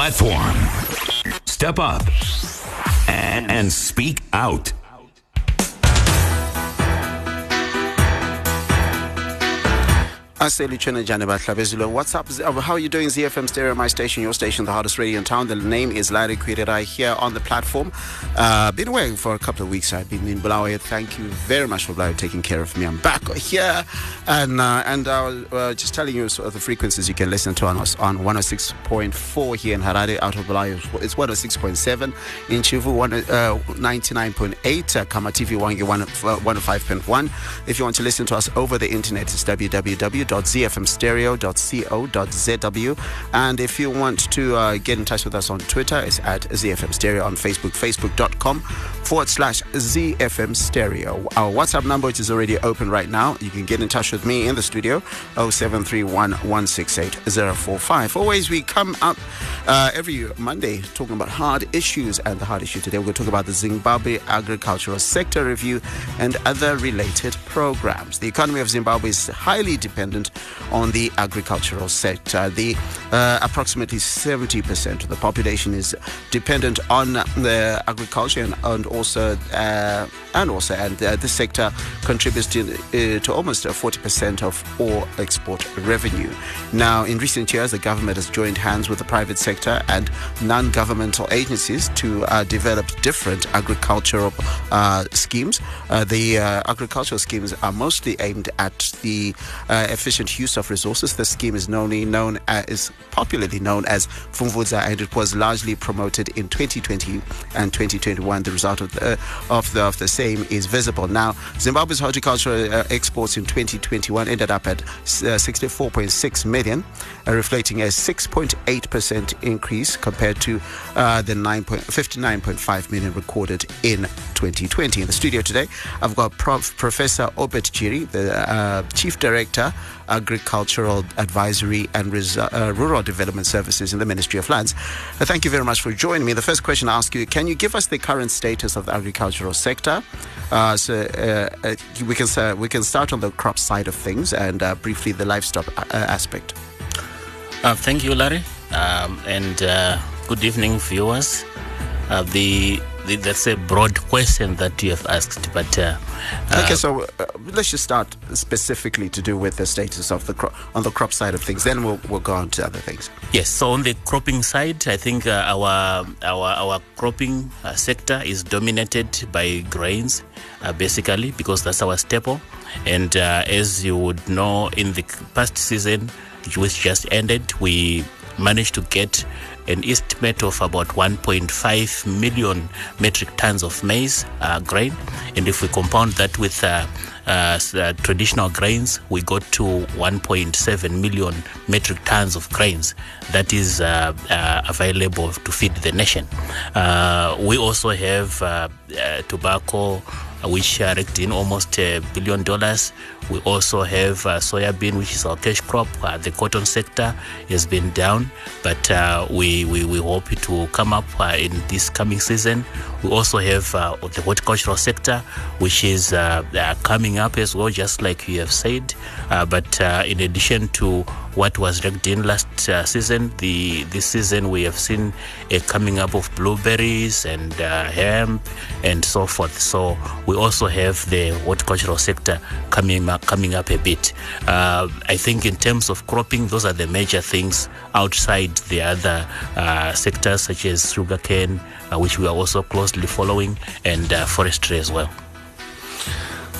platform. Step up and, and speak out. Aseli Chenajane Bahlabezilo. What's up? Uh, How are you doing? ZFM Stereo, my station, your station, the hardest radio in town. The name is Larry Kwirerai here on the platform. Uh, been away for a couple of weeks. I've been in Bulawayo. Thank you very much for Bulawayo taking care of me. I'm back here. And uh, and I was uh, just telling you of the frequencies you can listen to on us on 106.4 here in Harare out of Bulawayo. It's 106.7 in Chivu, one, uh, 99.8. Uh, Kama TV Wangi, one, uh, 105.1. If you want to listen to us over the internet, it's www.zfmstereo.co.zw. And if you want to uh, get in touch with us on Twitter, it's at ZFM Stereo on Facebook, facebook.com forward slash ZFM Stereo. Our WhatsApp number, which is already open right now, you can get in touch with me in the studio, 0731 168 045. Always, we come up uh, every Monday talking about hard issues, and the hard issue today, we're going to talk about the Zimbabwe agricultural sector review and other related programs. The economy of Zimbabwe is highly dependent on the agricultural sector. The uh, approximately 70% of the population is dependent on the agriculture and, and also uh, and also and uh, this sector contributes to, uh, to almost 40% of all export revenue. Now, in recent years, the government has joined hands with the private sector and non-governmental agencies to uh, develop different agricultural uh, schemes. Uh, the uh, agricultural schemes are mostly aimed at the uh, efficient use of resources. The scheme is known, known as, is popularly known as Pfumvudza, and it was largely promoted in 2020 and 2021. The result of the, of the, of the same is visible. Now, Zimbabwe's horticultural uh, exports in 2021 ended up at uh, 64.6 million, uh, reflecting a 6.8% increase compared to uh, the 9 point, 59.5 million recorded in 2020. In the studio today, I've got Prof, Professor Obert Jiri, the uh, Chief Director, Agricultural Advisory and Res- uh, Rural Development Services in the Ministry of Lands. Uh, thank you very much for joining me. The first question I ask you can you give us the current status of the agricultural sector? Uh, so uh, uh, we can we can start on the crop side of things and briefly the livestock aspect. Thank you, Larry, um, and good evening, viewers. The that's a broad question that you have asked, but uh, Okay, uh, so uh, let's just start specifically to do with the status of the crop on the crop side of things. Then we'll we'll go on to other things. yes. So on the cropping side, I think uh, our our our cropping uh, sector is dominated by grains, uh, basically because that's our staple. And uh, as you would know, in the past season, which just ended, we managed to get an estimate of about 1.5 million metric tons of maize uh, grain. And if we compound that with uh, uh, uh, traditional grains, we got to 1.7 million metric tons of grains that is uh, uh, available to feed the nation. Uh, we also have uh, tobacco which uh, raked in almost a billion dollars. We also have uh, soybean, which is our cash crop. Uh, the cotton sector has been down, but uh, we, we, we hope to come up uh, in this coming season. We also have uh, the horticultural sector, which is uh, uh, coming up as well, just like you have said. Uh, but in addition to what was raked in last uh, season, the this season we have seen a coming up of blueberries and uh, hemp and so forth. So we also have the horticultural sector coming up, coming up a bit. Uh, I think in terms of cropping, those are the major things outside the other sectors such as sugarcane, uh, which we are also closely following, and uh, forestry as well.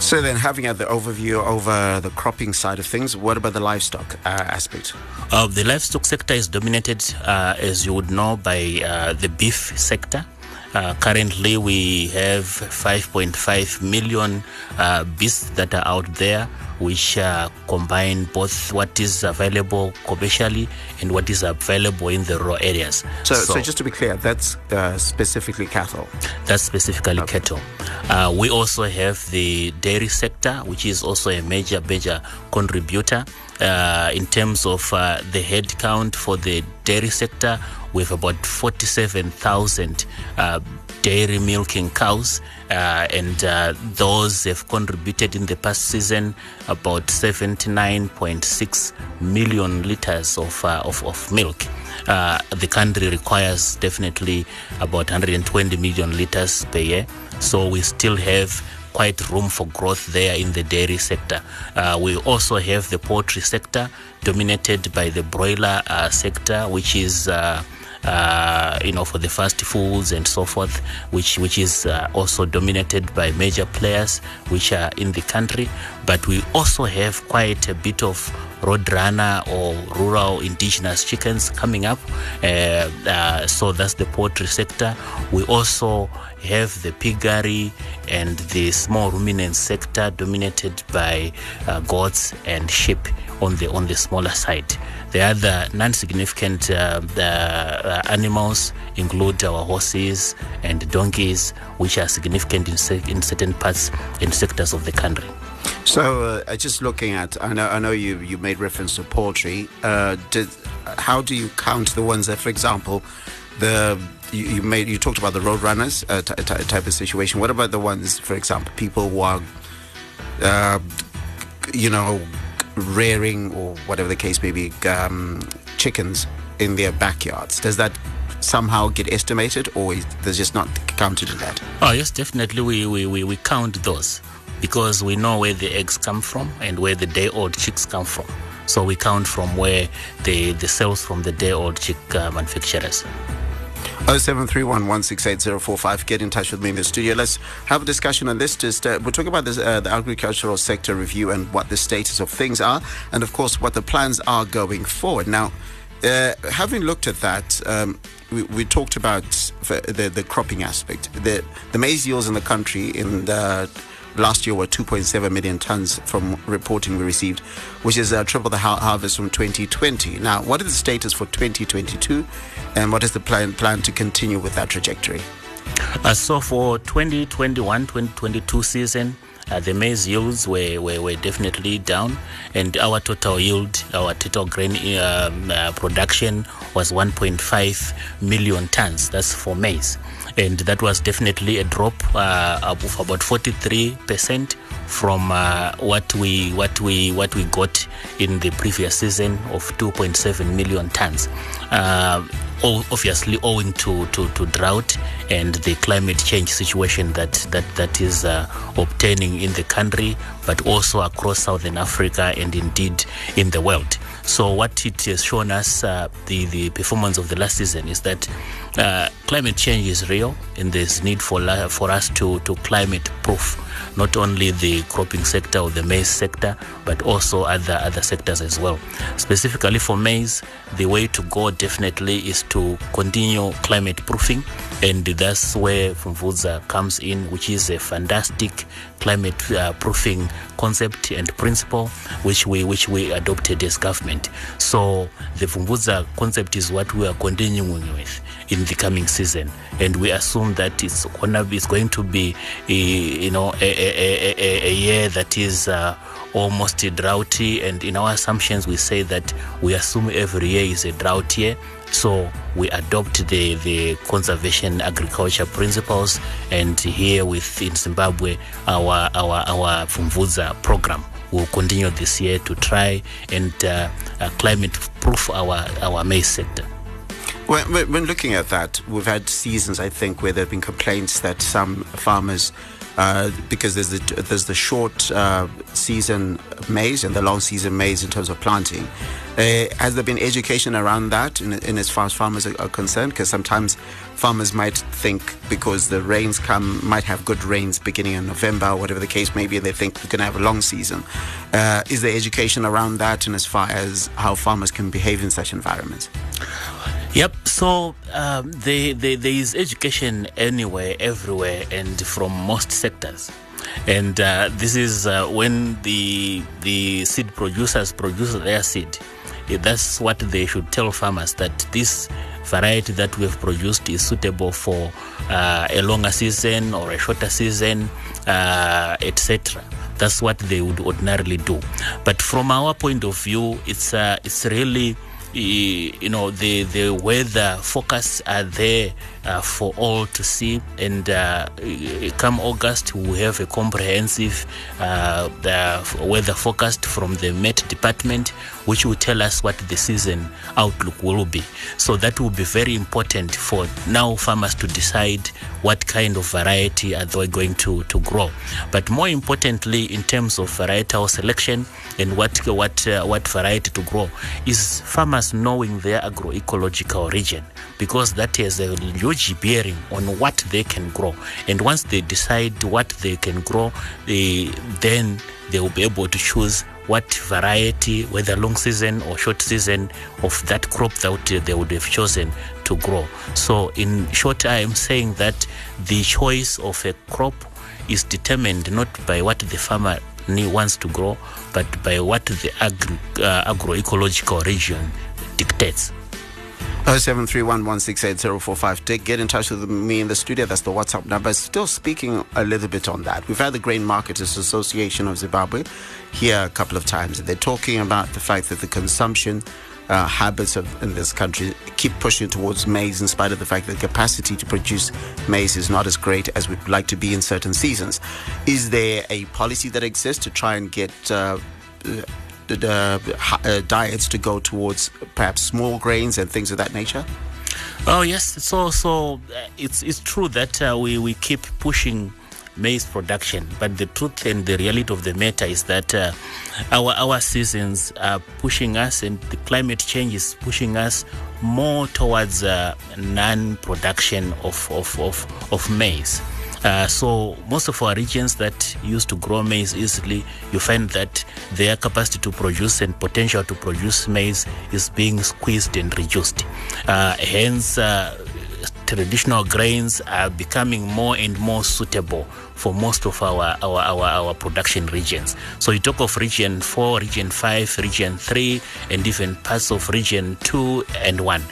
So then, having had the overview over the cropping side of things, what about the livestock uh, aspect? Uh, the livestock sector is dominated, uh, as you would know, by uh, the beef sector. Uh, currently, we have 5.5 million uh, beasts that are out there, which uh, combine both what is available commercially and what is available in the rural areas. So, so, just to be clear, that's uh, specifically cattle. That's specifically cattle. Uh, we also have the dairy sector, which is also a major, major contributor. Uh, in terms of uh, the head count for the dairy sector, we have about 47,000 uh, dairy milking cows, uh, and uh, those have contributed in the past season about 79.6 million liters of, uh, of, of milk. uh, the country requires definitely about 120 million liters per year. So we still have quite room for growth there in the dairy sector. Uh, we also have the poultry sector dominated by the broiler uh, sector, which is uh, uh, you know, for the fast foods and so forth, which which is uh, also dominated by major players which are in the country. But we also have quite a bit of roadrunner or rural indigenous chickens coming up. Uh, uh, so that's the poultry sector. We also have the piggery and the small ruminant sector dominated by uh, goats and sheep on the on the smaller side. The other non-significant uh, uh, animals include our horses and donkeys, which are significant in, se- in certain parts and sectors of the country. So, uh, just looking at, I know, I know you, you made reference to poultry. Uh, did, how do you count the ones that, for example, the you, you made you talked about the road runners uh, t- t- type of situation. What about the ones, for example, people who are, uh, you know, rearing or whatever the case may be, um, chickens in their backyards? Does that somehow get estimated, or is there's just not counted in that? Oh yes, definitely. We, we, we, we count those because we know where the eggs come from and where the day-old chicks come from. So we count from where the the sales from the day-old chick uh, manufacturers. 0731168045. Get in touch with me in the studio. Let's have a discussion on this. Just uh, we'll talk about this, uh, the agricultural sector review and what the status of things are, and of course what the plans are going forward. Now, uh, having looked at that, um, we, we, talked about the, the cropping aspect. The the maize yields in the country in the last year were 2.7 million tons from reporting we received, which is uh, triple the ha- harvest from 2020. Now, what is the status for 2022, and what is the plan plan to continue with that trajectory? Uh, so for 2021-2022 season. Uh, the maize yields were, were, were, definitely down, and our total yield, our total grain um, uh, production was 1.5 million tons. That's for maize and that was definitely a drop uh, of about 43 percent from uh, what we what we what we got in the previous season of 2.7 million tons. Uh, obviously, owing to, to, to, drought and the climate change situation that that that is uh, obtaining in the country, but also across Southern Africa and indeed in the world. So what it has shown us, uh, the the performance of the last season, is that uh, climate change is real, and there's need for for us to to climate proof not only the cropping sector or the maize sector, but also other other sectors as well. Specifically for maize, the way to go definitely is to continue climate proofing, and that's where Pfumvudza comes in, which is a fantastic climate uh, proofing concept and principle which we which we adopted as government so the Pfumvudza concept is what we are continuing with in the coming season. And we assume that it's gonna it's going to be a, you know a, a, a, year that is uh, almost droughty. And in our assumptions we say that we assume every year is a drought year. So we adopt the, the conservation agriculture principles, and here with in Zimbabwe, our our our Pfumvudza program will continue this year to try and uh, uh, climate proof our our maize sector. When, when looking at that, we've had seasons, I think, where there have been complaints that some farmers uh, because there's the there's the short uh, season maize and the long season maize in terms of planting. Uh, has there been education around that in, in as far as farmers are, are concerned? Because sometimes farmers might think because the rains come, might have good rains beginning in November, or whatever the case may be, they think we're going to have a long season. Uh, is there education around that, and as far as how farmers can behave in such environments? Yep. So um, there, is education anywhere, everywhere, and from most sectors. And uh, this is uh, when the the seed producers produce their seed. That's what they should tell farmers that this variety that we have produced is suitable for uh, a longer season or a shorter season, uh, etc. That's what they would ordinarily do. But from our point of view, it's uh, it's really you know the the weather forecasts are there uh, for all to see and uh, come august we have a comprehensive uh, weather forecast from the met department which will tell us what the season outlook will be. So that will be very important for now farmers to decide what kind of variety are they going to, to grow. But more importantly, in terms of varietal selection and what what uh, what variety to grow, is farmers knowing their agroecological region because that has a huge bearing on what they can grow. And once they decide what they can grow, they, then they will be able to choose what variety, whether long season or short season, of that crop that they would have chosen to grow. So, in short, I am saying that the choice of a crop is determined not by what the farmer wants to grow, but by what the agri- uh, agroecological region dictates. 0731168045. Dick, get in touch with me in the studio. That's the WhatsApp number. Still speaking a little bit on that. We've had the Grain Marketers Association of Zimbabwe here a couple of times. They're talking about the fact that the consumption uh, habits of, in this country keep pushing towards maize in spite of the fact that the capacity to produce maize is not as great as we'd like to be in certain seasons. Is there a policy that exists to try and get uh, uh, diets to go towards perhaps small grains and things of that nature? Oh yes, so so uh, it's it's true that uh, we we keep pushing maize production, but the truth and the reality of the matter is that uh, our our seasons are pushing us, and the climate change is pushing us more towards uh, non-production of of, of, of maize. Uh, so most of our regions that used to grow maize easily, you find that their capacity to produce and potential to produce maize is being squeezed and reduced. Uh, hence, uh, traditional grains are becoming more and more suitable for most of our, our, our, our production regions. So you talk of region 4, region 5, region 3, and even parts of region 2 and 1.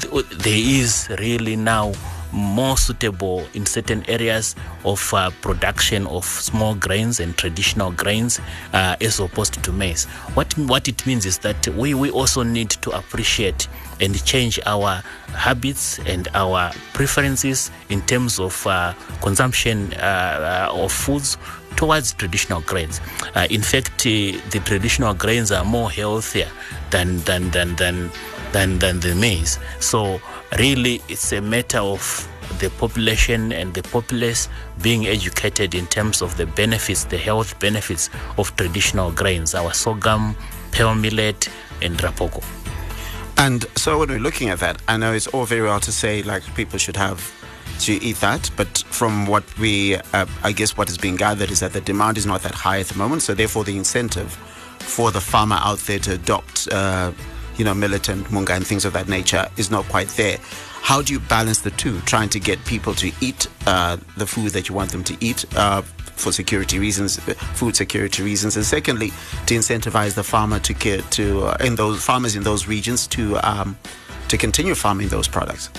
There is really now more suitable in certain areas of uh, production of small grains and traditional grains uh, as opposed to maize. What what it means is that we, we also need to appreciate and change our habits and our preferences in terms of uh, consumption uh, uh, of foods towards traditional grains. Uh, in fact, the traditional grains are more healthier than than than than than, than the maize. So really it's a matter of the population and the populace being educated in terms of the benefits, the health benefits of traditional grains, our sorghum, pearl millet, and rapoko. And so when we're looking at that, I know it's all very well to say like people should have to eat that, but from what we, uh, I guess, what is being gathered is that the demand is not that high at the moment, so therefore the incentive for the farmer out there to adopt. Uh, you know, militant munga and things of that nature is not quite there. How do you balance the two? Trying to get people to eat uh, the food that you want them to eat uh, for security reasons, food security reasons, and secondly, to incentivize the farmer to get to uh, in those farmers in those regions to um, to continue farming those products.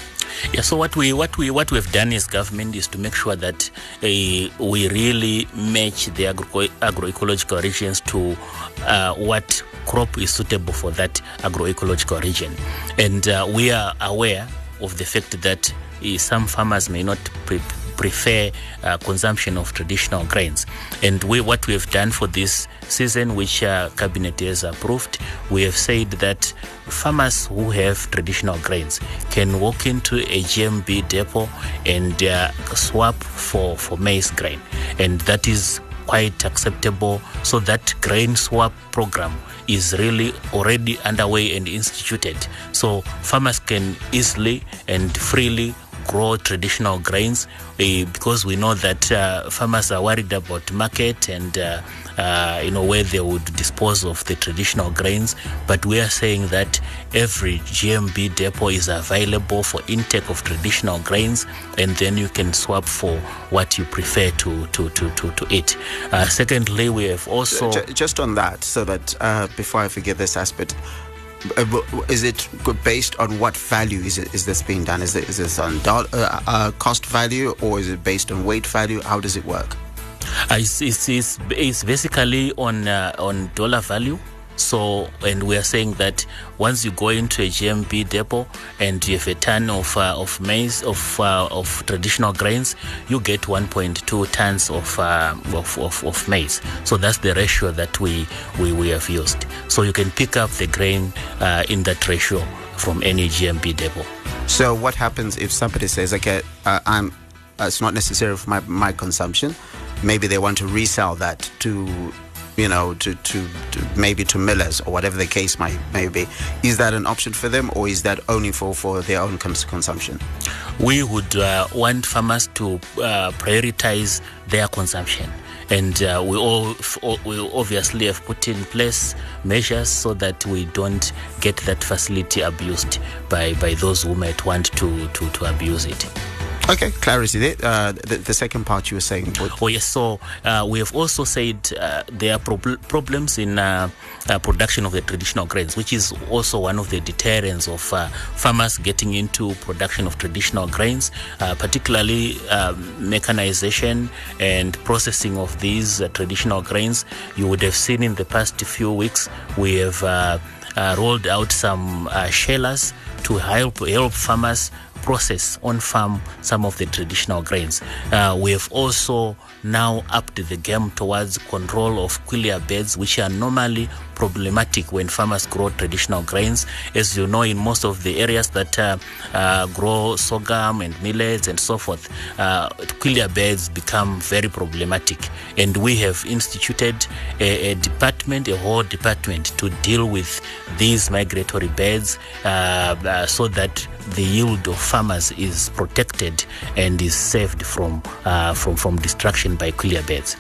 Yeah, so what we what we what we've done as government is to make sure that uh, we really match the agro- agroecological regions to uh, what crop is suitable for that agroecological region, and uh, we are aware of the fact that uh, some farmers may not pre- prefer uh, consumption of traditional grains. And we, what we have done for this season, which uh, cabinet has approved, we have said that farmers who have traditional grains can walk into a GMB depot and uh, swap for, for maize grain. And that is quite acceptable. So that grain swap program is really already underway and instituted. So farmers can easily and freely grow traditional grains. Because we know that uh, farmers are worried about market and uh, uh, you know where they would dispose of the traditional grains. But we are saying that every gmb depot is available for intake of traditional grains and then you can swap for what you prefer to to to to, to eat. Uh, secondly we have also just on that so that uh, before i forget this aspect is it based on what value is it is this being done? Is it is this on dollar, uh, uh, cost value or is it based on weight value? How does it work? Uh, it's, it's, it's, it's, basically on uh, on dollar value. So, and we are saying that once you go into a GMB depot and you have a ton of uh, of maize of uh, of traditional grains, you get 1.2 tons of, uh, of, of of maize. So that's the ratio that we we, we have used. So you can pick up the grain uh, in that ratio from any GMB depot. So what happens if somebody says, okay, uh, I'm, uh, it's not necessary for my, my consumption. Maybe they want to resell that to, you know, to, to, to maybe to millers or whatever the case might may be. Is that an option for them or is that only for, for their own cons- consumption? We would uh, want farmers to uh, prioritize their consumption. And uh, we all we obviously have put in place measures so that we don't get that facility abused by, by those who might want to, to, to abuse it. Okay, clarity there. Uh, the, the, second part you were saying. What? Oh, yes. So uh, we have also said uh, there are prob- problems in uh, uh, production of the traditional grains, which is also one of the deterrents of uh, farmers getting into production of traditional grains, particularly um, mechanization and processing of these traditional grains. You would have seen in the past few weeks we have rolled out some shellers to help help farmers process on farm some of the traditional grains. Uh, we have also now upped the game towards control of quelea beds, which are normally problematic when farmers grow traditional grains. As you know, in most of the areas that uh, uh, grow sorghum and millets and so forth, uh, quelea beds become very problematic. And we have instituted a, a, department, a whole department, to deal with these migratory beds uh, uh, so that the yield of farmers is protected and is saved from uh, from from destruction by quelea beds.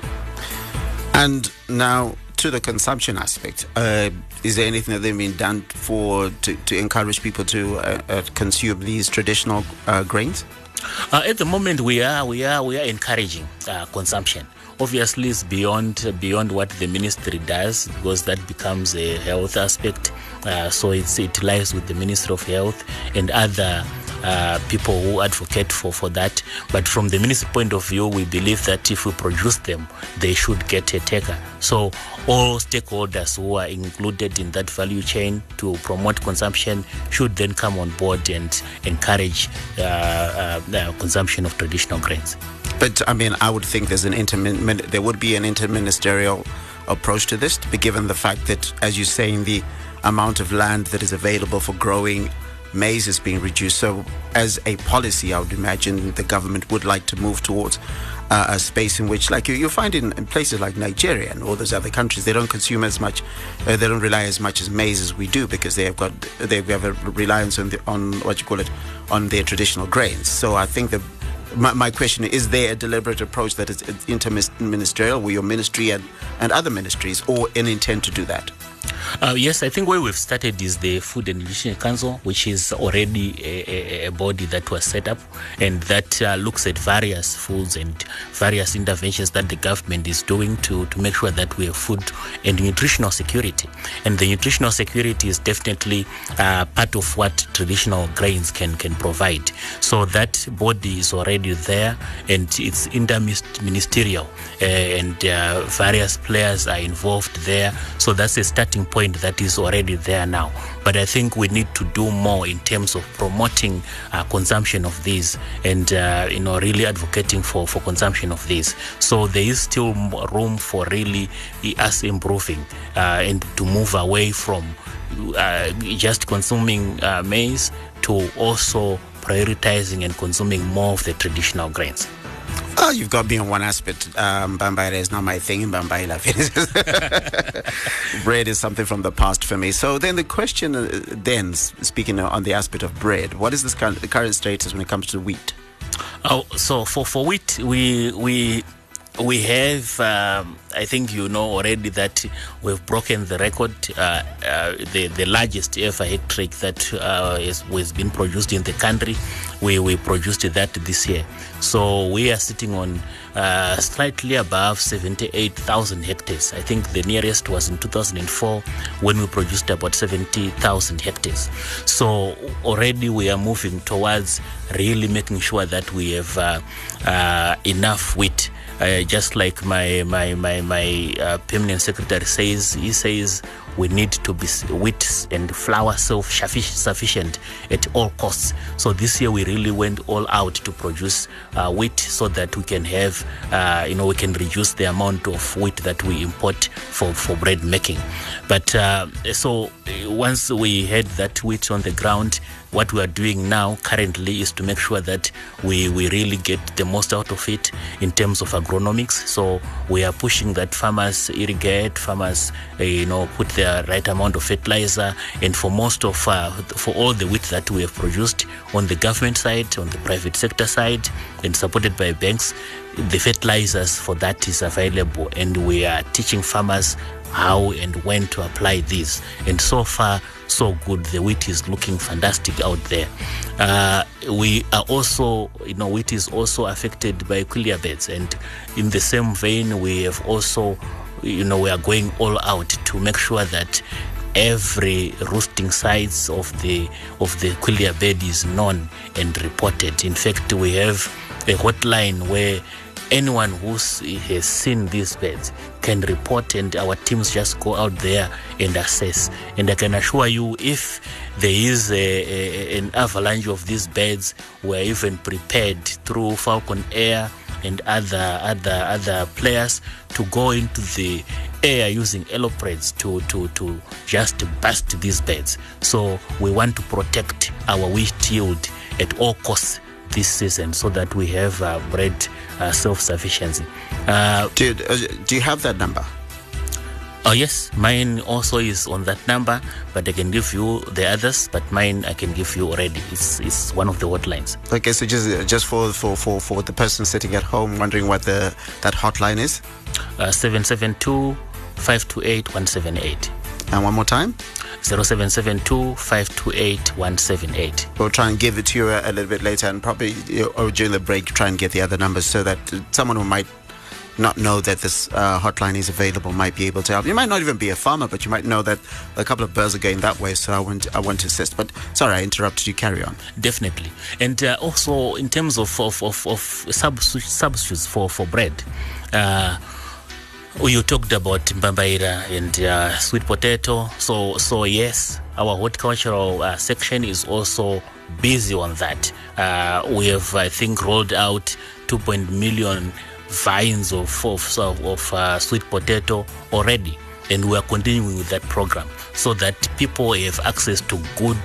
And now to the consumption aspect, uh, is there anything that they've been done for to, to encourage people to uh, uh consume these traditional uh, grains? Uh, at the moment, we are we are we are encouraging consumption obviously it's beyond beyond what the ministry does because that becomes a health aspect uh, so it's it lies with the ministry of health and other uh, people who advocate for, for that. But from the ministry point of view, we believe that if we produce them, they should get a taker. So all stakeholders who are included in that value chain to promote consumption should then come on board and encourage uh, uh, the consumption of traditional grains. But I mean, I would think there's an intermin- there would be an interministerial approach to this, given the fact that, as you say, in the amount of land that is available for growing maize is being reduced. So, as a policy, I would imagine the government would like to move towards uh, a space in which, like you, you find in, in, places like Nigeria and all those other countries, they don't consume as much, uh, they don't rely as much as maize as we do because they have got they have a reliance on the, on what you call it on their traditional grains. So, I think the my, my, question is there a deliberate approach that is interministerial with your ministry and, and other ministries or an intent to do that uh, yes, I think where we've started is the Food and Nutrition Council, which is already a, a, body that was set up and that uh, looks at various foods and various interventions that the government is doing to, to make sure that we have food and nutritional security. And the nutritional security is definitely uh, part of what traditional grains can, can provide. So that body is already there and it's interministerial uh, and uh, various players are involved there. So that's a starting point that is already there now. But I think we need to do more in terms of promoting uh, consumption of these and uh, you know really advocating for, for consumption of these. So there is still room for really us improving uh, and to move away from uh, just consuming uh, maize to also prioritizing and consuming more of the traditional grains. Oh, you've got me on one aspect. Um, Bambaila is not my thing. In Bambaila. bread is something from the past for me. So then the question, uh, then, speaking on the aspect of bread, what is the current status when it comes to wheat? Oh, so for, for wheat, we we we have, um, I think you know already that we've broken the record, uh, uh, the, the largest ever hectare that uh, is, has been produced in the country. We, we produced that this year. So we are sitting on uh, slightly above 78,000 hectares. I think the nearest was in 2004 when we produced about 70,000 hectares. So already we are moving towards really making sure that we have uh, uh, enough wheat just like my my my my uh, permanent secretary says, he says we need to be wheat and flour self sufficient at all costs. So this year we really went all out to produce uh, wheat so that we can have, uh, you know, we can reduce the amount of wheat that we import for, for bread making. But uh, so once we had that wheat on the ground, what we are doing now currently is to make sure that we, we really get the most out of it in terms of agronomics. So we are pushing that farmers irrigate, farmers, uh, you know, put the right amount of fertilizer. And for most of, uh, for all the wheat that we have produced on the government side, on the private sector side, and supported by banks, the fertilizers for that is available. And we are teaching farmers how and when to apply these. And so far, so good. The wheat is looking fantastic out there. Uh, we are also, you know, wheat is also affected by quelea beds. And in the same vein, we have also, you know, we are going all out to make sure that every roosting sites of the of the quelea bed is known and reported. In fact, we have a hotline where anyone who has seen these beds can report and our teams just go out there and assess. And i can assure you if there is a, a, an avalanche of these beds we're even prepared through falcon air and other other other players to go into the air using elopreds to to to just bust these beds so we want to protect our wheat yield at all costs this season so that we have uh, bread uh, self-sufficiency. Uh, do, uh, do you have that number? Oh yes, mine also is on that number, but I can give you the others. But mine I can give you already. It's it's one of the hotlines. Okay, so just just for for for, for the person sitting at home wondering what the that hotline is. Uh, seven seven two five two eight one seven eight. And one more time. 0772 528 178. We'll try and give it to you a, a little bit later and probably or during the break try and get the other numbers so that someone who might not know that this uh, hotline is available might be able to help. You might not even be a farmer, but you might know that a couple of birds are going that way. So I want I want to assist. But sorry, I interrupted you. Carry on. Definitely, and uh, also in terms of of of, of substitutes for for bread. Uh, you talked about mbambaira and uh, sweet potato. So, so yes, our horticultural uh, section is also busy on that. Uh, we have, I think, rolled out 2. million vines of of, of uh, sweet potato already, and we are continuing with that program so that people have access to good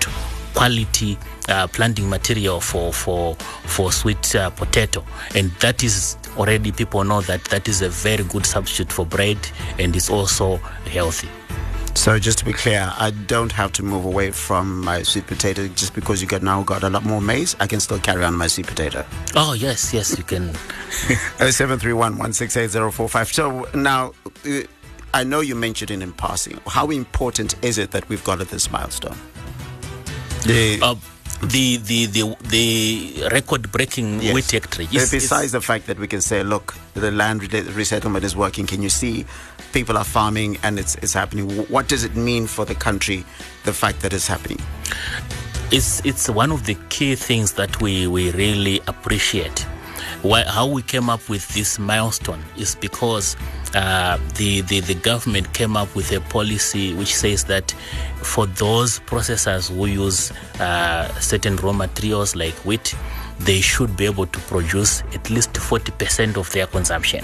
quality uh, planting material for for for sweet uh, potato, and that is already people know that that is a very good substitute for bread and it's also healthy. So just to be clear, I don't have to move away from my sweet potato just because you got now got a lot more maize. I can still carry on my sweet potato. Oh yes, yes, you can. Oh, seven three one one six eight zero four five. So now, uh, I know you mentioned it in passing. How important is it that we've got at this milestone? The uh, the the the, the record breaking yes. wheat hectare. Yes, Besides the fact that we can say, look, the land resettlement is working. Can you see people are farming and it's it's happening? What does it mean for the country? The fact that it's happening. It's it's one of the key things that we we really appreciate. Why, how we came up with this milestone is because uh, the, the, the government came up with a policy which says that for those processors who use uh, certain raw materials like wheat, they should be able to produce at least 40% of their consumption.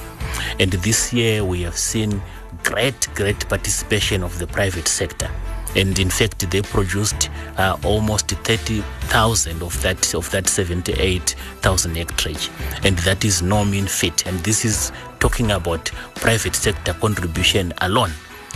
And this year we have seen great, great participation of the private sector and in fact they produced uh, almost 30,000 of that of that 78,000 hectares and that is no mean feat and this is talking about private sector contribution alone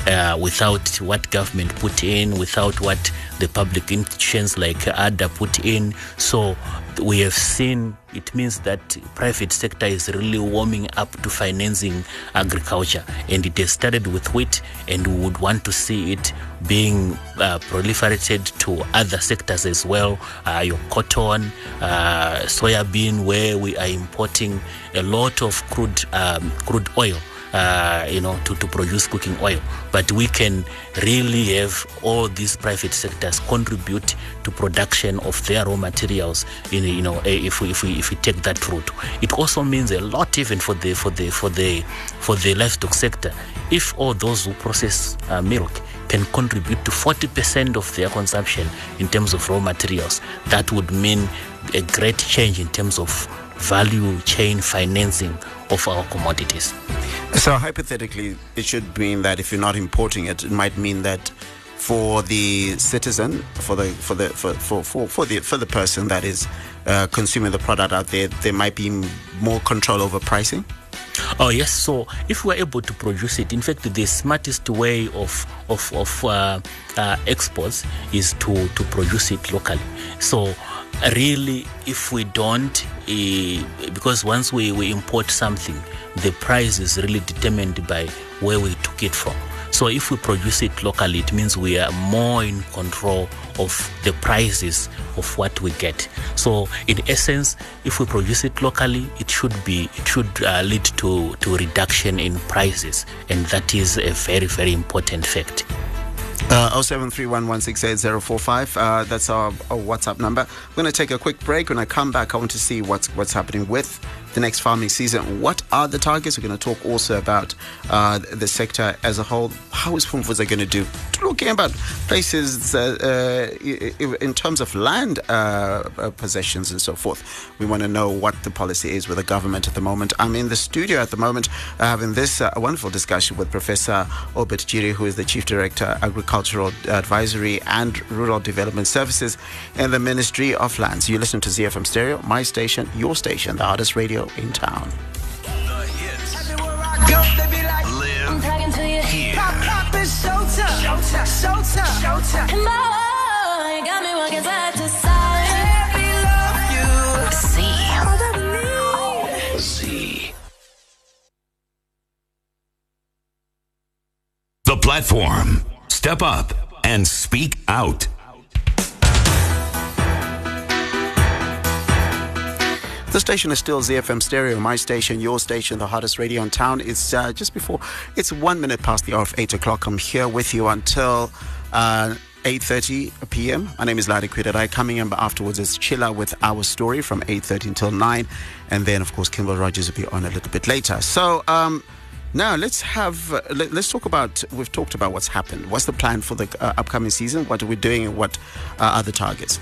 uh, without what government put in, without what the public institutions like ARDA put in. So we have seen it means that private sector is really warming up to financing agriculture. And it has started with wheat and we would want to see it being uh, proliferated to other sectors as well uh, your cotton uh, soya bean where we are importing a lot of crude um, crude oil uh, you know, to, to produce cooking oil. But we can really have all these private sectors contribute to production of their raw materials. In, you know, eh, if we, if we if we take that route, it also means a lot even for the for the for the for the livestock sector. If all those who process uh, milk can contribute to 40% of their consumption in terms of raw materials. That would mean a great change in terms of value chain financing of our commodities. So hypothetically, it should mean that if you're not importing it, it might mean that for the citizen, for the for the for for, for, for the for the person that is uh, consuming the product out there, there might be more control over pricing. Oh yes. So if we're able to produce it, in fact, the smartest way of of of uh, uh, exports is to to produce it locally. So really, if we don't, uh, because once we, we import something, the price is really determined by where we took it from. So if we produce it locally, it means we are more in control of the prices of what we get. So in essence, if we produce it locally, it should be it should uh, lead to to reduction in prices, and that is a very very important fact. Uh, 0731168045. Uh, that's our, our WhatsApp number. We're going to take a quick break. When I come back, I want to see what's what's happening with the next farming season. What are the targets? We're going to talk also about uh, the sector as a whole. How is Pfumvudza going to do? Talking about places uh, uh, in terms of land uh, uh, possessions and so forth. We want to know what the policy is with the government at the moment. I'm in the studio at the moment having this uh, wonderful discussion with Professor Obert Jiri, who is the Chief Director, Agricultural Advisory and Rural Development Services in the Ministry of Lands. You listen to ZFM Stereo, my station, your station, the hardest radio in town. The hits. Live here. Showtime, showtime, showtime. Come on, you got me walking side to side. Let me love you. Z. All that we need. Z. The platform. Step up and speak out. The station is still ZFM Stereo, my station, your station, the hottest radio in town. It's uh, just before, it's one minute past the hour of 8 o'clock. I'm here with you until uh, 8.30 p.m. My name is Ladi Kwidarai. Coming up afterwards is Chilla with Our Story from 8.30 until 9. And then, of course, Kimball Rogers will be on a little bit later. So, um, now let's have uh, let, us talk about we've talked about what's happened what's the plan for the uh, upcoming season what are we doing and what uh, are the targets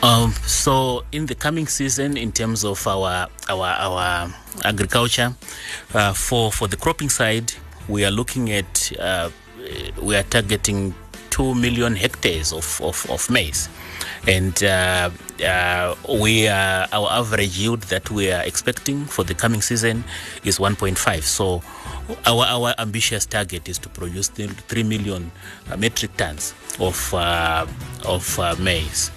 Um, so in the coming season, in terms of our our our agriculture, uh, for for the cropping side, we are looking at uh, we are targeting two million hectares of of, of maize, and uh, uh, we are, our average yield that we are expecting for the coming season is 1.5. So our our ambitious target is to produce th- three million metric tons of uh, of uh, maize.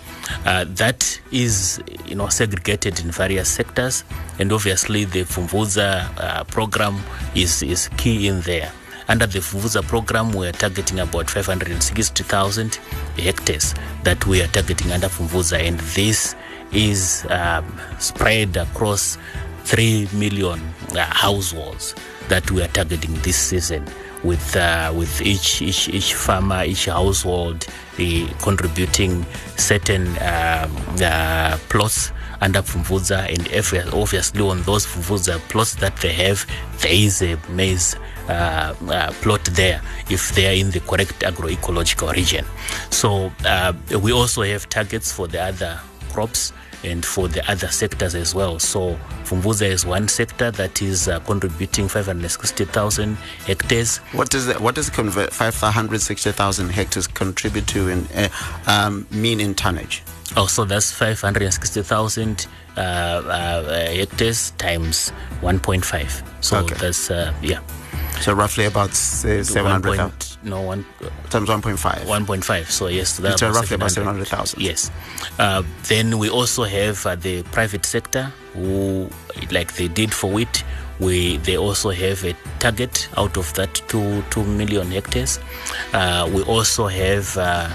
Uh, that is, you know, segregated in various sectors, and obviously the Pfumvudza uh, program is is key in there. Under the Pfumvudza program, we are targeting about 560,000 hectares that we are targeting under Pfumvudza, and this is um, spread across 3 million uh, households that we are targeting this season with uh, with each, each each farmer each household uh, contributing certain um, uh, plots under Pfumvudza and if- obviously on those Pfumvudza plots that they have there is a maize uh, uh, plot there if they are in the correct agroecological region. So uh, we also have targets for the other crops and for the other sectors as well. So Pfumvudza is one sector that is uh, contributing 560,000 hectares. What does that, what does convert 560,000 hectares contribute to in uh, um, mean in tonnage? Oh, so that's 560,000 uh, uh, hectares times 1.5. So Okay. that's, uh, yeah. So roughly about say, One 700,000 point- No, one, times 1.5. 1.5. So yes, that's roughly about 700,000. Yes. Uh, then we also have uh, the private sector who, like they did for wheat, we they also have a target out of that two two million hectares. Uh, we also have uh,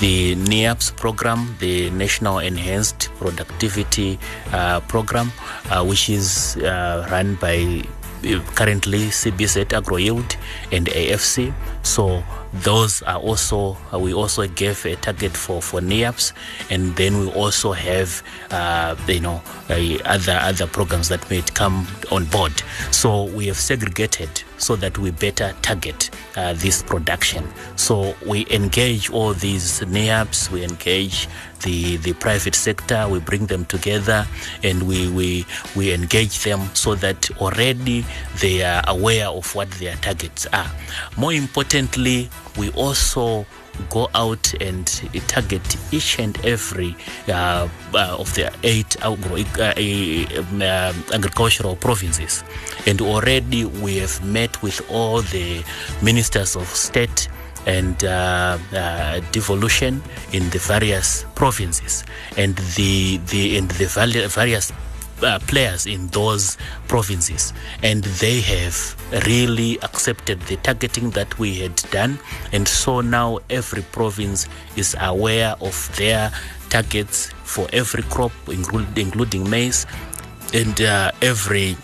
the NEAPS program, the National Enhanced Productivity uh, Program, uh, which is uh, run by currently CBZ Agro Yield and AFC. So those are also uh, we also gave a target for for NEAPs, and then we also have uh, you know uh, other other programs that may come on board. So we have segregated so that we better target uh, this production. So we engage all these NEAPs, we engage the, the private sector, we bring them together and we, we, we engage them so that already they are aware of what their targets are. More importantly, we also go out and target each and every uh, uh, of the eight uh, um, um, agricultural provinces. And already we have met with all the ministers of state and uh, uh, devolution in the various provinces and the the and the various uh, players in those provinces. And they have really accepted the targeting that we had done. And so now every province is aware of their targets for every crop including, maize and uh, every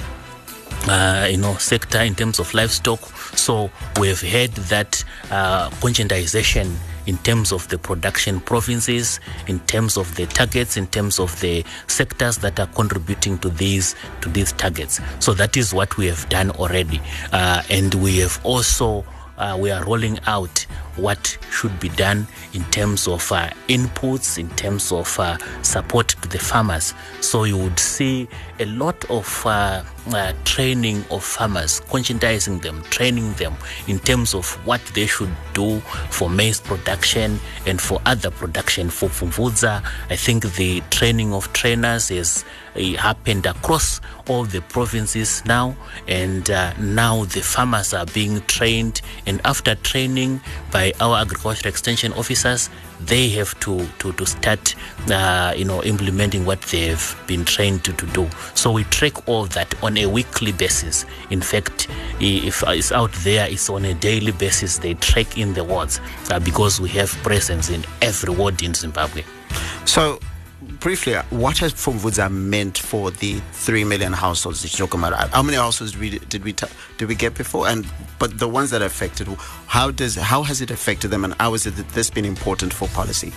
uh, you know sector in terms of livestock. So we've had that uh, conscientization in terms of the production provinces in terms of the targets in terms of the sectors that are contributing to these to these targets. So that is what we have done already. Uh, and we have also uh, we are rolling out what should be done in terms of uh, inputs, in terms of uh, support to the farmers. So you would see a lot of uh, uh, training of farmers, conscientizing them, training them in terms of what they should do for maize production and for other production. For Pfumvudza, I think the training of trainers uh, happened across all the provinces now, and uh, now the farmers are being trained. And after training by our agricultural extension officers, they have to to, to start, uh, you know, implementing what they've been trained to, to do. So we track all that on a weekly basis. In fact, if it's out there, it's on a daily basis. They track in the wards uh, because we have presence in every ward in Zimbabwe. So, briefly, what has Pfumvudza meant for the three million households that about? How many households did we did we, ta- did we get before? And but the ones that are affected, how does how has it affected them, and how has it this been important for policy?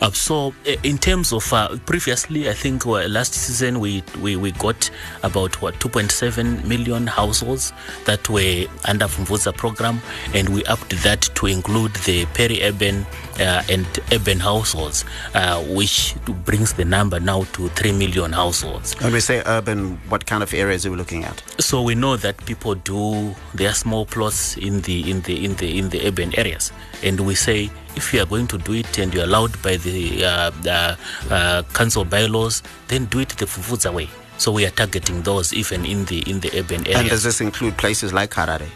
Uh, so, uh, in terms of uh, previously, I think uh, last season we, we, we got about what 2.7 million households that were under Pfumvudza program, and we upped that to include the peri-urban uh, and urban households, uh, which brings the number now to 3 million households. When we say urban, what kind of areas are we looking at? So we know that people do their small plots in the in the in the in the urban areas, and we say if you are going to do it and you're allowed by the uh, uh, uh, council bylaws, then do it the Pfumvudza way. So we are targeting those even in the in the urban areas. And does this include places like Harare?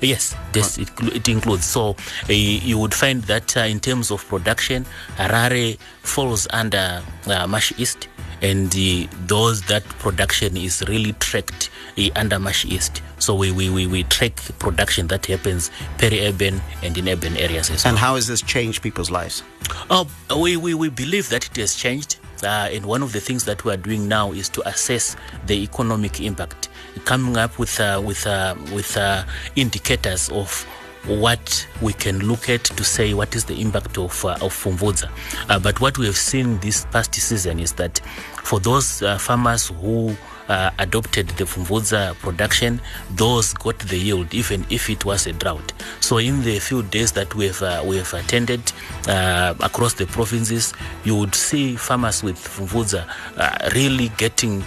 Yes, this it, it includes. So uh, you would find that uh, in terms of production, Harare falls under uh, Mash East, and uh, those that production is really tracked uh, under Mash East. So we, we, we, we track production that happens peri-urban and in urban areas as well. And how has this changed people's lives? Oh, we, we, we believe that it has changed. Uh, and one of the things that we are doing now is to assess the economic impact, coming up with uh, with uh, with uh, indicators of what we can look at to say what is the impact of uh, of Pfumvudza. Uh, but what we have seen this past season is that for those uh, farmers who uh, adopted the Pfumvudza production, those got the yield even if it was a drought. So in the few days that we have uh, we have attended uh, across the provinces, you would see farmers with Pfumvudza uh, really getting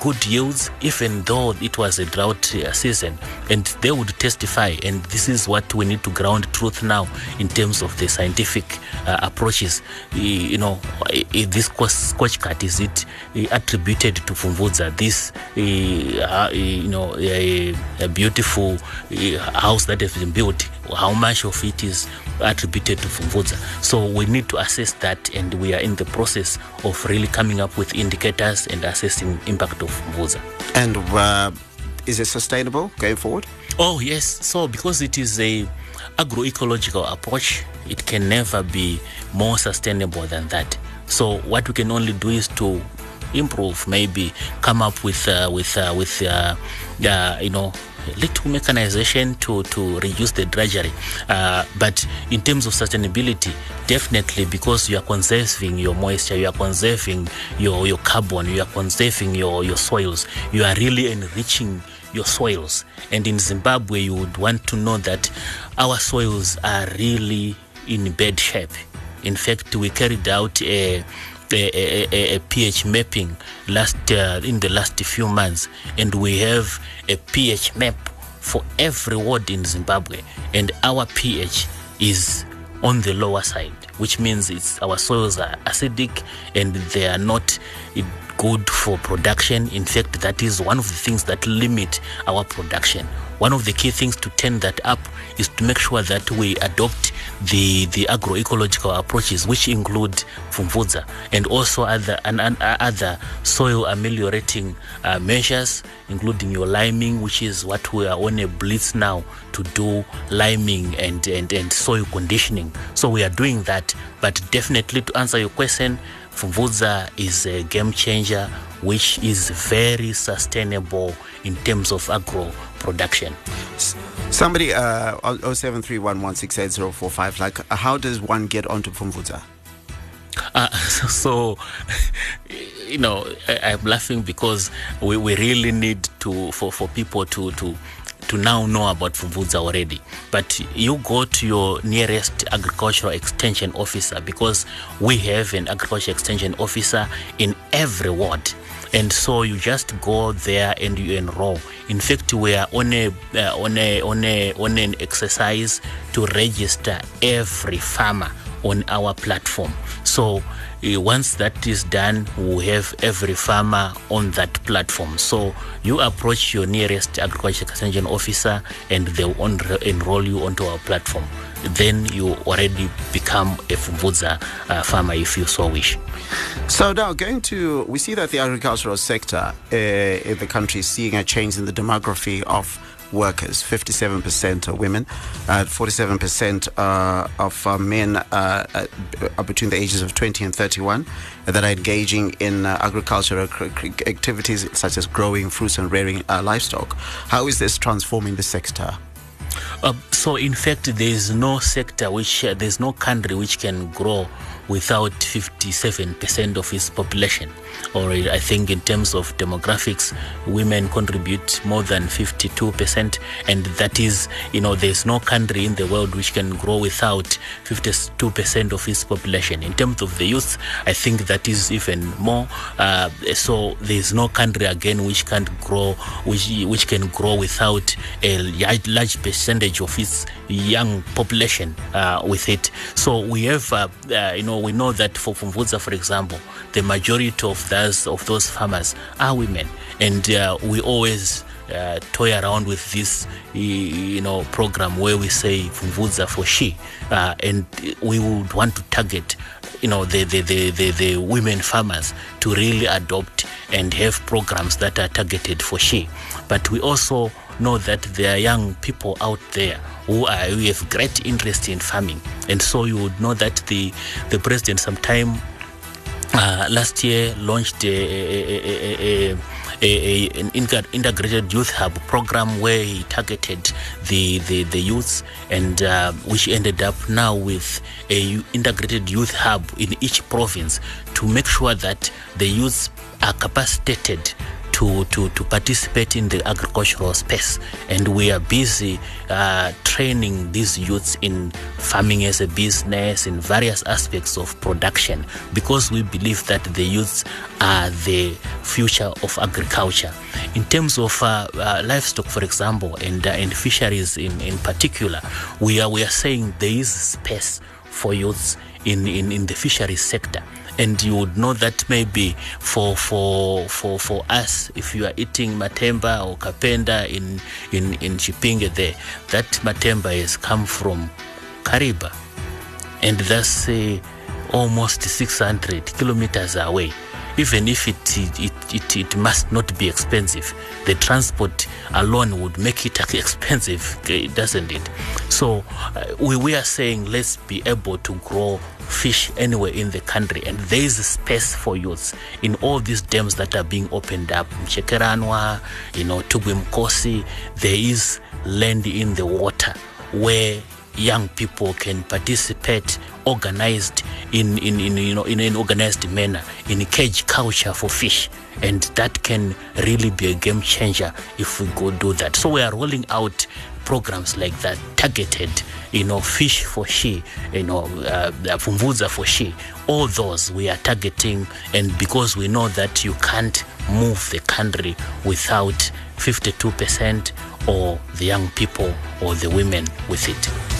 good yields even though it was a drought uh, season, and they would testify. And this is what we need to ground truth now in terms of the scientific uh, approaches. Uh, you know, uh, this squash cut is it attributed to Pfumvudza? This uh, you know a, a beautiful house that has been built how much of it is attributed to Pfumvudza. So we need to assess that, and we are in the process of really coming up with indicators and assessing impact of Pfumvudza. And uh, is it sustainable going forward? Oh yes. So because it is a agroecological approach, it can never be more sustainable than that. So what we can only do is to improve, maybe come up with uh, with uh, with uh, uh, you know little mechanization to to reduce the drudgery. Uh, but in terms of sustainability, definitely because you are conserving your moisture, you are conserving your your carbon, you are conserving your your soils, you are really enriching your soils. And in Zimbabwe, you would want to know that our soils are really in bad shape. In fact, we carried out a a, a, a, pH mapping last uh, in the last few months, and we have a pH map for every ward in Zimbabwe, and our pH is on the lower side, which means it's our soils are acidic and they are not good for production. In fact, that is one of the things that limit our production. One of the key things to turn that up is to make sure that we adopt the the agroecological approaches, which include Pfumvudza and also other and, and other soil ameliorating uh, measures, including your liming, which is what we are on a blitz now to do liming and, and, and soil conditioning. So we are doing that. But definitely to answer your question, Pfumvudza is a game changer, which is very sustainable in terms of agro production. Somebody, uh, 0731168045, like, how does one get onto Pfumvudza? Uh, so, you know, I, I'm laughing because we, we really need to for, for people to to to now know about Pfumvudza already. But you go to your nearest agricultural extension officer because we have an agricultural extension officer in every ward. And so you just go there and you enroll. In fact, we are on a uh, on a on a on an exercise to register every farmer on our platform. So once that is done, we have every farmer on that platform. So you approach your nearest agriculture extension officer and they will enroll you onto our platform. Then you already become a Pfumvudza uh, farmer if you so wish. So now going to, we see that the agricultural sector uh, in the country is seeing a change in the demography of workers. 57% are women, uh, 47% uh, of uh, men uh, uh, are between the ages of 20 and 31 that are engaging in agricultural activities such as growing fruits and rearing livestock. How is this transforming the sector? So in fact, there is no sector which there's no country which can grow without 57% of its population. Or I think in terms of demographics, women contribute more than 52%, and that is, you know, there's no country in the world which can grow without 52% of its population. In terms of the youth, I think that is even more. Uh, so there's no country again which can't grow, which which can grow without a large, percentage of its young population uh, with it. So we have, uh, uh, you know, we know that for Pfumvudza, for example, the majority of those of those farmers are women, and uh, we always uh, toy around with this, you know, program where we say Pfumvudza for she, uh, and we would want to target, you know, the the, the, the the women farmers to really adopt and have programs that are targeted for she. But we also know that there are young people out there who are who have great interest in farming, and so you would know that the the president sometime uh, last year launched a, a, a, an integrated youth hub program where he targeted the, the, the youths and uh, which ended up now with a integrated youth hub in each province to make sure that the youths are capacitated to, to, to participate in the agricultural space. And we are busy uh, training these youths in farming as a business, in various aspects of production, because we believe that the youths are the future of agriculture. In terms of uh, uh, livestock, for example, and, uh, and fisheries in, in particular, we are, we are saying there is space for youths in, in, in the fisheries sector and you would know that maybe for for for for us if you are eating matemba or kapenda in in in chipinge there that matemba has come from kariba. And that's uh, almost 600 kilometers away even if it it, it it must not be expensive, the transport alone would make it expensive, eh, doesn't it? So uh, we we are saying let's be able to grow fish anywhere in the country and there is space for youth in all these dams that are being opened up Muchekeranwa, you know Tugwi Mukosi there is land in the water where young people can participate organized in, in, in you know in an organized manner in cage culture for fish. And that can really be a game changer if we go do that. So we are rolling out programs like that targeted you know fish for she you know uh, Pfumvudza for she. All those we are targeting and because we know that you can't move the country without 52% or the young people or the women with it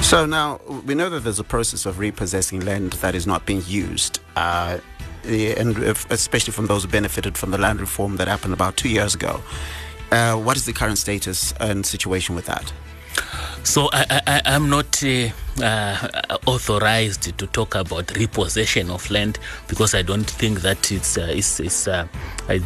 So now we know that there's a process of repossessing land that is not being used. Uh, and if, especially from those who benefited from the land reform that happened about two years ago. Uh, what is the current status and situation with that? So I, I'm not uh, uh, authorized to talk about repossession of land because I don't think that it's uh, it's, it's uh,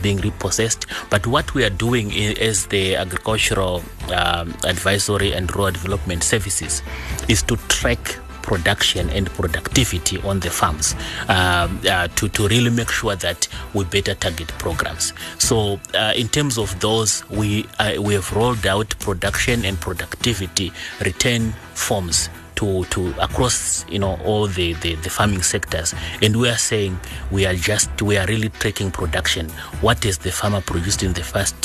being repossessed. But what we are doing as the agricultural um, advisory and rural development services is to track production and productivity on the farms um, uh, to, to really make sure that we better target programs. So, uh, in terms of those, we uh, we have rolled out production and productivity return forms to, to across you know all the, the, the farming sectors. And we are saying we are just we are really tracking production. What is the farmer produced in the first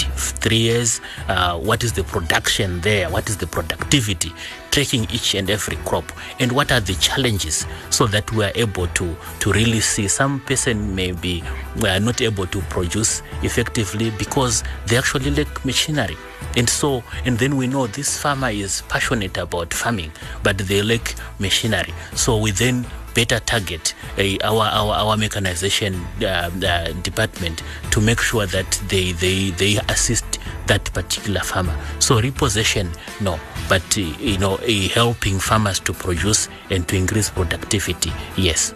three years? Uh, what is the production there? What is the productivity? Tracking each and every crop. And what are the challenges? So that we are able to to really see some person may be are not able to produce effectively because they actually lack machinery and so and then we know this farmer is passionate about farming but they lack machinery. So we then better target uh, our, our our mechanization uh, uh, department to make sure that they they they assist that particular farmer. So repossession no but uh, you know helping farmers to produce and to increase productivity yes.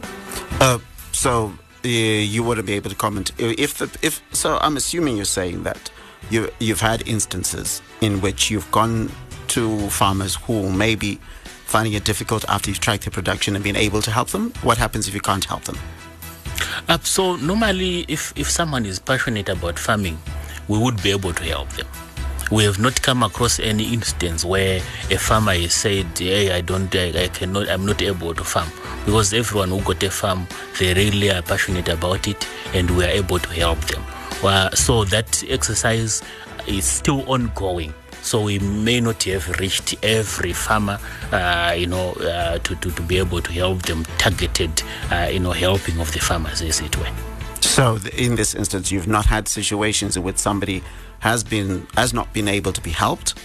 Uh, so uh, you wouldn't be able to comment. If the if so. I'm assuming you're saying that you you've had instances in which you've gone to farmers who may be finding it difficult after you've tracked their production and been able to help them. What happens if you can't help them? Uh, so normally, if if someone is passionate about farming, we would be able to help them. We have not come across any instance where a farmer has said, "Hey, I don't, I, I cannot, I'm not able to farm," because everyone who got a farm, they really are passionate about it, and we are able to help them. Uh, so that exercise is still ongoing. So we may not have reached every farmer, uh, you know, uh, to, to, to be able to help them targeted, uh, you know, helping of the farmers, as it were. So in this instance, you've not had situations in which somebody has been has not been able to be helped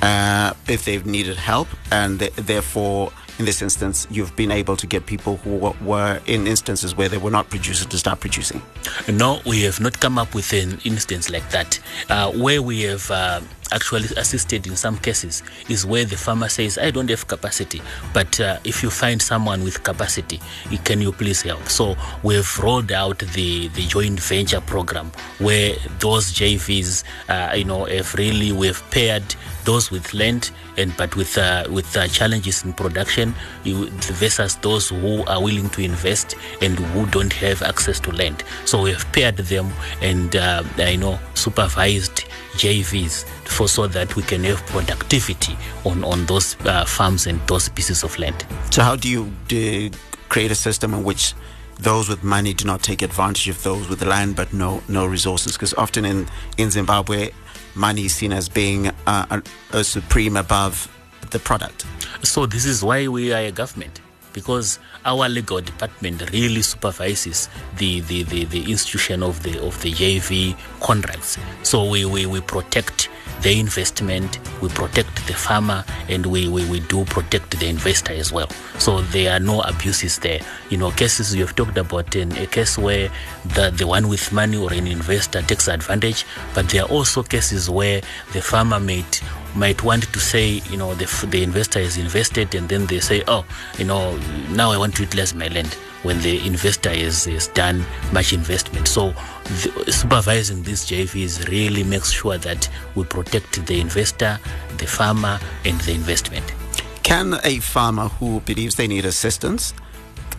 uh, if they've needed help, and th- therefore, in this instance, you've been able to get people who were, were in instances where they were not producers to start producing. No, we have not come up with an instance like that. Uh, where we have uh, actually assisted in some cases is where the farmer says, I don't have capacity, but uh, if you find someone with capacity, can you please help? So we have rolled out the, the joint venture program where those JVs, uh, you know, have really, we've paired those with land and but with uh, with uh, challenges in production you, versus those who are willing to invest and who don't have access to land. So we have paired them and uh, you know supervised JVs for so that we can have productivity on on those uh, farms and those pieces of land. So how do you do, create a system in which those with money do not take advantage of those with land but no no resources? Because often in in Zimbabwe, money is seen as being uh, a, a supreme above the product. So this is why we are a government because our legal department really supervises the, the, the, the institution of the of the JV contracts. So we, we, we protect the investment, we protect the farmer, and we, we, we do protect the investor as well. So there are no abuses there. You know, cases you have talked about in a case where the, the one with money or an investor takes advantage, but there are also cases where the farmer might might want to say, you know, the, the investor has invested and then they say, oh, you know, now I want to utilize my land. when the investor has, has done much investment. So the, supervising these JVs really makes sure that we protect the investor, the farmer, and the investment. Can a farmer who believes they need assistance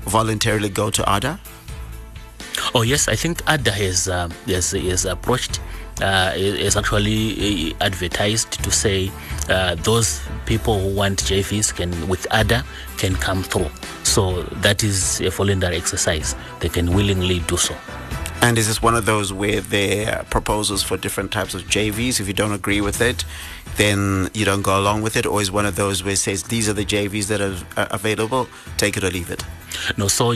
voluntarily go to ARDA? Oh yes, I think ARDA has um, has, has approached. Uh, is actually uh, advertised to say uh, those people who want JVs can with ARDA can come through. So that is a voluntary exercise. They can willingly do so. And is this one of those where there are proposals for different types of JVs? If you don't agree with it, then you don't go along with it, or is one of those where it says these are the JVs that are available, take it or leave it? No, so uh,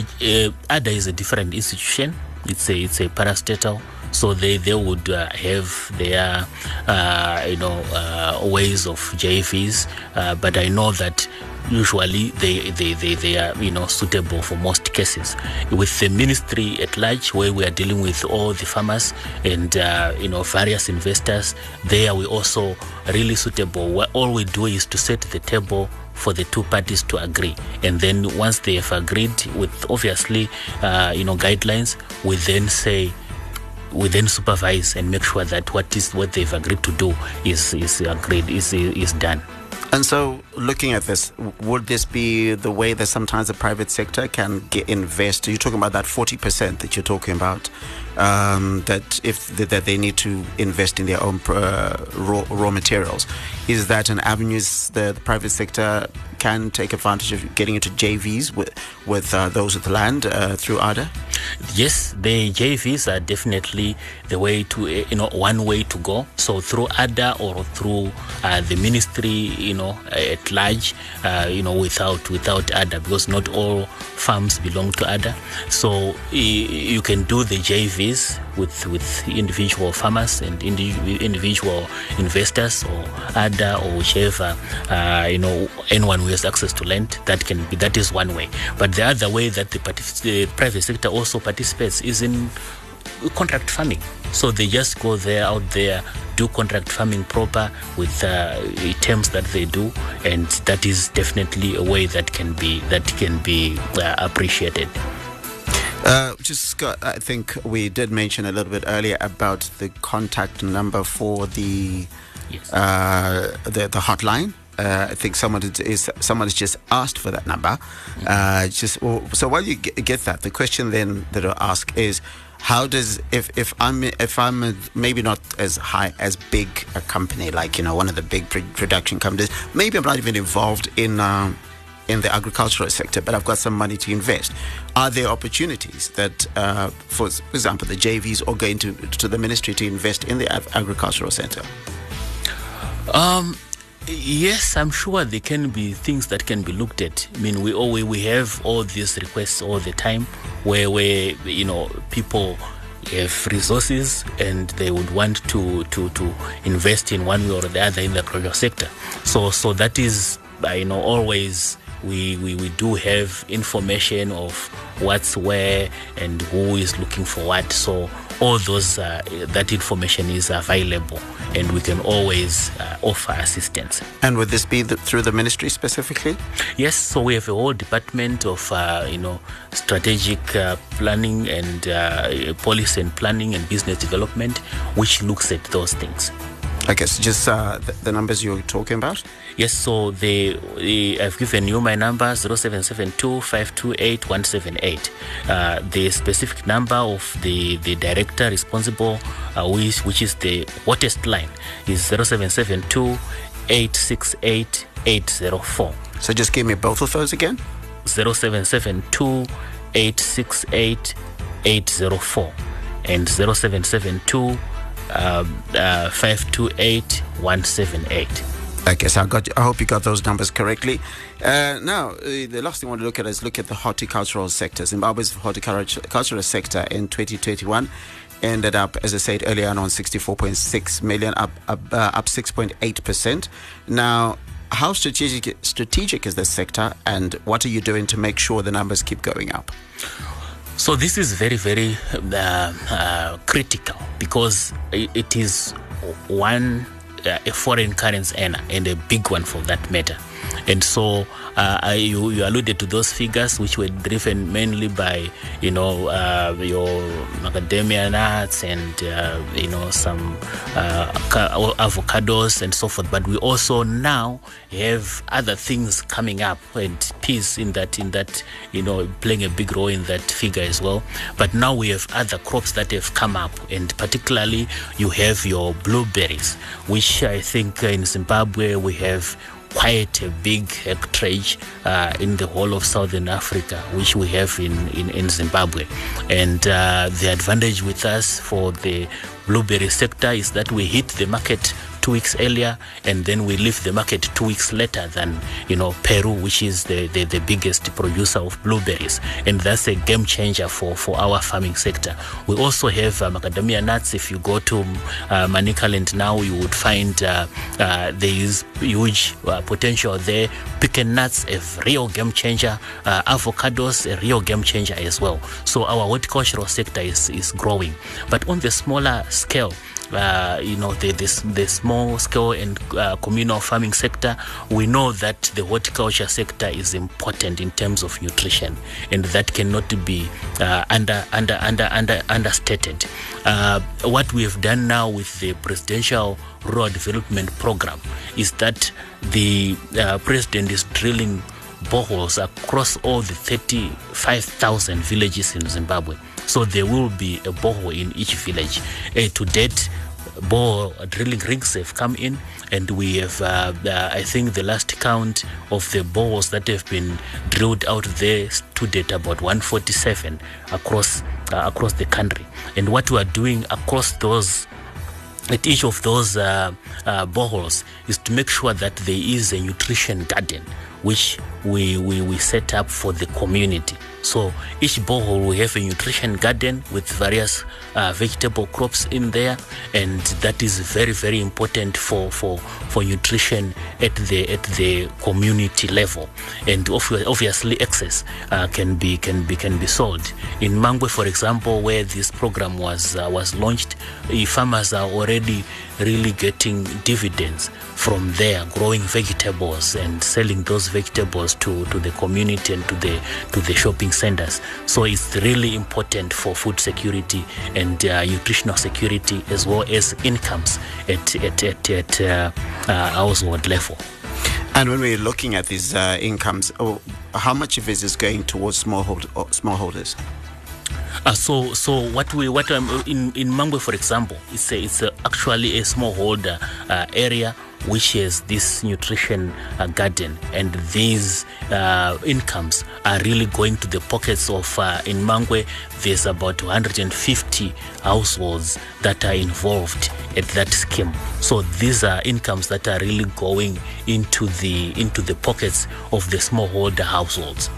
ARDA is a different institution. It's a it's a parastatal. So they they would uh, have their uh, you know uh, ways of JVs, uh, but I know that usually they, they, they, they are you know suitable for most cases. With the ministry at large where we are dealing with all the farmers and uh, you know various investors there we also really suitable. What all we do is to set the table for the two parties to agree. And then once they have agreed with obviously uh, you know guidelines we then say we then supervise and make sure that what is what they've agreed to do is is agreed is is done And so, looking at this, would this be the way that sometimes the private sector can get invest? You're talking about that 40% that you're talking about, um, that if that they need to invest in their own uh, raw, raw materials. Is that an avenue that the private sector can take advantage of getting into JVs with with uh, those with the land uh, through ARDA? Yes, the JVs are definitely the way to, uh, you know, one way to go. So through ARDA or through uh, the ministry, you know, at large, uh, you know, without without ARDA, because not all farms belong to ARDA. So you can do the JVs with with individual farmers and indi- individual investors or ARDA or whichever, uh, you know, anyone who has access to land. That can be that is one way. But the other way that the, the private sector also participates is in contract farming. So they just go there out there, do contract farming proper with uh, terms that they do, and that is definitely a way that can be that can be uh, appreciated. Uh, just Scott, I think we did mention a little bit earlier about the contact number for the Yes. uh, the, the hotline. Uh, I think someone is, is someone has just asked for that number. Uh, just well, so while you get, get that, the question then that I'll ask is, how does if if I'm if I'm a, maybe not as high as big a company like you know one of the big pr- production companies, maybe I'm not even involved in. Um, in the agricultural sector, but I've got some money to invest. Are there opportunities that, uh, for example, the JVs are going to to the ministry to invest in the ag- agricultural sector? Um, yes, I'm sure there can be things that can be looked at. I mean, we always we have all these requests all the time, where where you know people have resources and they would want to to to invest in one way or the other in the agricultural sector. So so that is you know always we, we, we do have information of what's where and who is looking for what. So all those uh, that information is available, and we can always uh, offer assistance. And would this be the, through the ministry specifically? Yes, so we have a whole department of uh, you know strategic uh, planning and uh, policy and planning and business development, which looks at those things. I guess just uh, the, the numbers you're talking about. Yes, so the, the I've given you my number 0772 528 178. Uh, the specific number of the, the director responsible, uh, which, which is the hottest line, is 0772 868 804. So just give me both of those again. 0772 868 804 and 0772 um, uh, 528 178. I guess I got. I hope you got those numbers correctly. Uh, now, uh, the last thing I want to look at is look at the horticultural sector. Zimbabwe's horticultural sector in 2021 ended up, as I said earlier, on 64.6 million, up up, uh, up 6.8 percent. Now, how strategic strategic is this sector, and what are you doing to make sure the numbers keep going up? So this is very, very uh, uh, critical because it is one uh, a foreign currency earner and a big one for that matter. And so uh, you, you alluded to those figures, which were driven mainly by, you know, uh, your macadamia nuts and, uh, you know, some uh, avocados and so forth. But we also now have other things coming up and peas in that, in that, you know, playing a big role in that figure as well. But now we have other crops that have come up, and particularly you have your blueberries, which I think in Zimbabwe we have quite a big hectarage uh, in the whole of southern Africa, which we have in, in, in Zimbabwe. And uh, the advantage with us for the blueberry sector is that we hit the market two weeks earlier and then we leave the market two weeks later than you know Peru which is the, the, the biggest producer of blueberries. And that's a game changer for, for our farming sector. We also have uh, macadamia nuts. If you go to uh, Manicaland now you would find uh, uh, there is huge uh, potential there. Pecan nuts a real game changer. Uh, avocados a real game changer as well. So our horticultural sector is, is growing. But on the smaller scale uh, you know the, the, the small scale and uh, communal farming sector we know that the horticulture sector is important in terms of nutrition and that cannot be uh, under, under under under understated uh, what we have done now with the presidential rural development program is that the uh, president is drilling boreholes across all the 35,000 villages in Zimbabwe. So there will be a borehole in each village. Uh, to date, bore drilling rigs have come in, and we have, uh, uh, I think, the last count of the bores that have been drilled out there to date about 147 across uh, across the country. And what we are doing across those at each of those uh, uh, boreholes is to make sure that there is a nutrition garden which we, we, we set up for the community. So each borehole will have a nutrition garden with various uh, vegetable crops in there, and that is very very important for, for, for nutrition at the at the community level. And obviously, excess uh, can be can be can be sold. In Mangwe, for example, where this program was uh, was launched, farmers are already really getting dividends from there, growing vegetables and selling those vegetables to, to the community and to the to the shopping centers. So it's really important for food security and uh, nutritional security as well as incomes at at at, at uh, uh, household level. And when we're looking at these uh, incomes, oh, how much of it is going towards smallhold- or smallholders? Uh, so, so what we what um, in in Mangwe, for example, it's a, it's a, actually a smallholder uh, area which has this nutrition uh, garden, and these uh, incomes are really going to the pockets of uh, in Mangwe. There's about 250 households that are involved at that scheme. So these are incomes that are really going into the into the pockets of the smallholder households.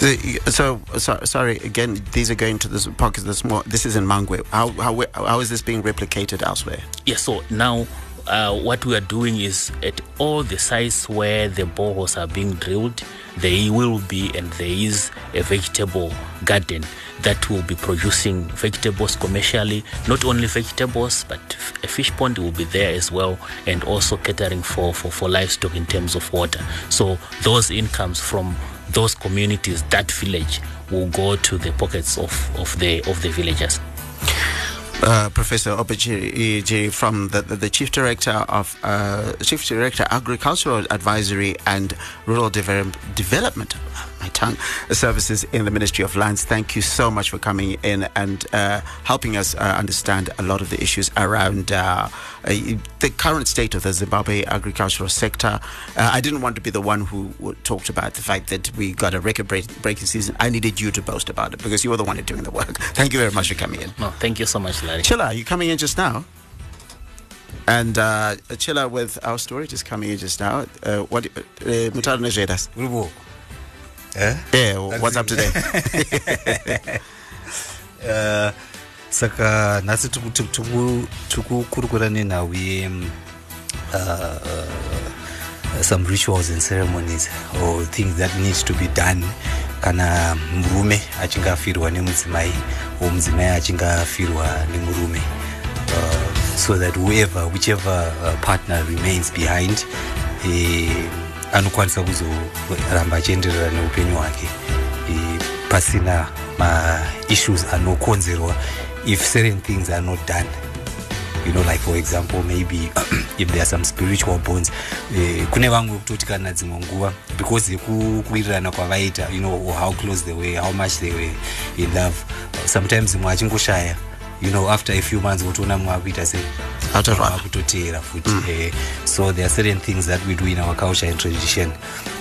The- So, so, sorry again. These are going to the pockets. The small. This is in Mangwe. How, how how is this being replicated elsewhere? Yes, so now uh, what we are doing is at all the sites where the boreholes are being drilled, there will be and there is a vegetable garden that will be producing vegetables commercially. Not only vegetables, but a fish pond will be there as well, and also catering for, for, for livestock in terms of water. So those incomes from those communities, that village, will go to the pockets of, of the of the villagers. Uh, Professor Obert Jiri from the, the, the Chief Director of uh, Chief Director Agricultural Advisory and Rural Develop- Development, my tongue, Services in the Ministry of Lands. Thank you so much for coming in and uh, helping us uh, understand a lot of the issues around uh, uh, the current state of the Zimbabwe agricultural sector. Uh, I didn't want to be the one who talked about the fact that we got a record breaking season. I needed you to boast about it because you were the one who's doing the work. Thank you very much for coming in. No, thank you so much, Larry. Chilla, you coming in just now? And uh, Chilla with our story just coming in just now. Uh, what? Uh, Mutalo Nejedas. Ulivo. Eh? Yeah, what's up today? Uh, saka nhasi tiku- tiku- tiku- tikukurukura nenhau ye um, uh, uh, some rituals and ceremonies or things that needs to be done kana murume achinge afirwa nemudzimai or mudzimai achinge afirwa nemurume uh, so that whoever whichever uh, partner remains behind eh, anokwanisa kuzoramba achienderera neupenyu hwake eh, pasina maissues anokonzerwa if certain things are not done you know like for example maybe if there are some spiritual bonds eh, kune vamwe kutoti kana dzimwe nguva because yekuwirirana kwavaita you know how close they were how much they were in love sometimes mwe achingoshaya you know after a few months wotoona mwe akuita sei. Akutoteera futi eh, so there are certain things that we do in our culture and tradition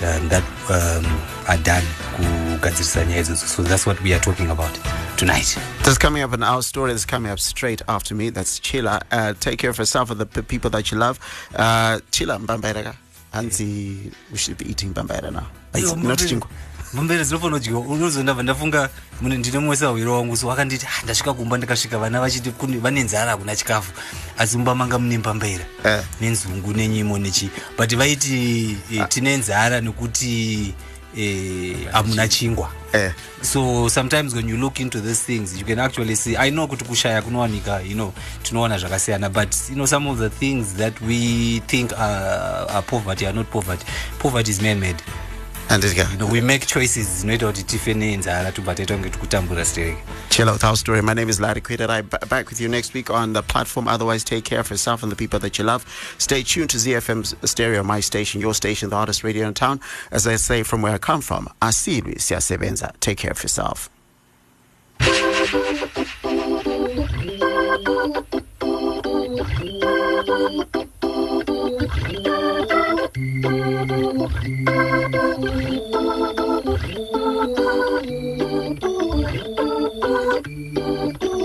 um, that um, are done kugadzirisa nyaya idzodzo so that's what we are talking about tonight That's coming up in our story. That's coming up straight after me. That's Chila. Uh, take care of yourself and the people that you love. Uh, Chila Mbambairaga. Hansi, we should be eating Mbambaira now. It's not chingwa. Mumbere zvinofana kudyiwa unozoti ndabva ndafunga ndine mumwe wawiro wangu so wakanditi "Ah, ndasvika kumba ndikasvika vana vachiti vane nzara hakuna chikafu. Asi mumba manga mune mbambaira Eh. nenzungu nenyimo nechi but vaiti eh, tine nzara nekuti eh, hamuna chingwa. Eh. so sometimes when you look into these things you can actually see i know kuti kushaya kunowanika you know tinoona zvakasiyana but you know some of the things that we think are, are poverty are not poverty. Poverty is man made And it you know, we make choices dzinoita kuti tife nenzara tobva taita kunge tikutambura stereke Chill out our story. My name is Larry Quid, and I'm back with you next week on the platform. Otherwise, take care of yourself and the people that you love. Stay tuned to ZFM's stereo, my station, your station, the hardest radio in town. As I say, from where I come from, Asili Siasebenza. Take care of yourself. Thank Thank you.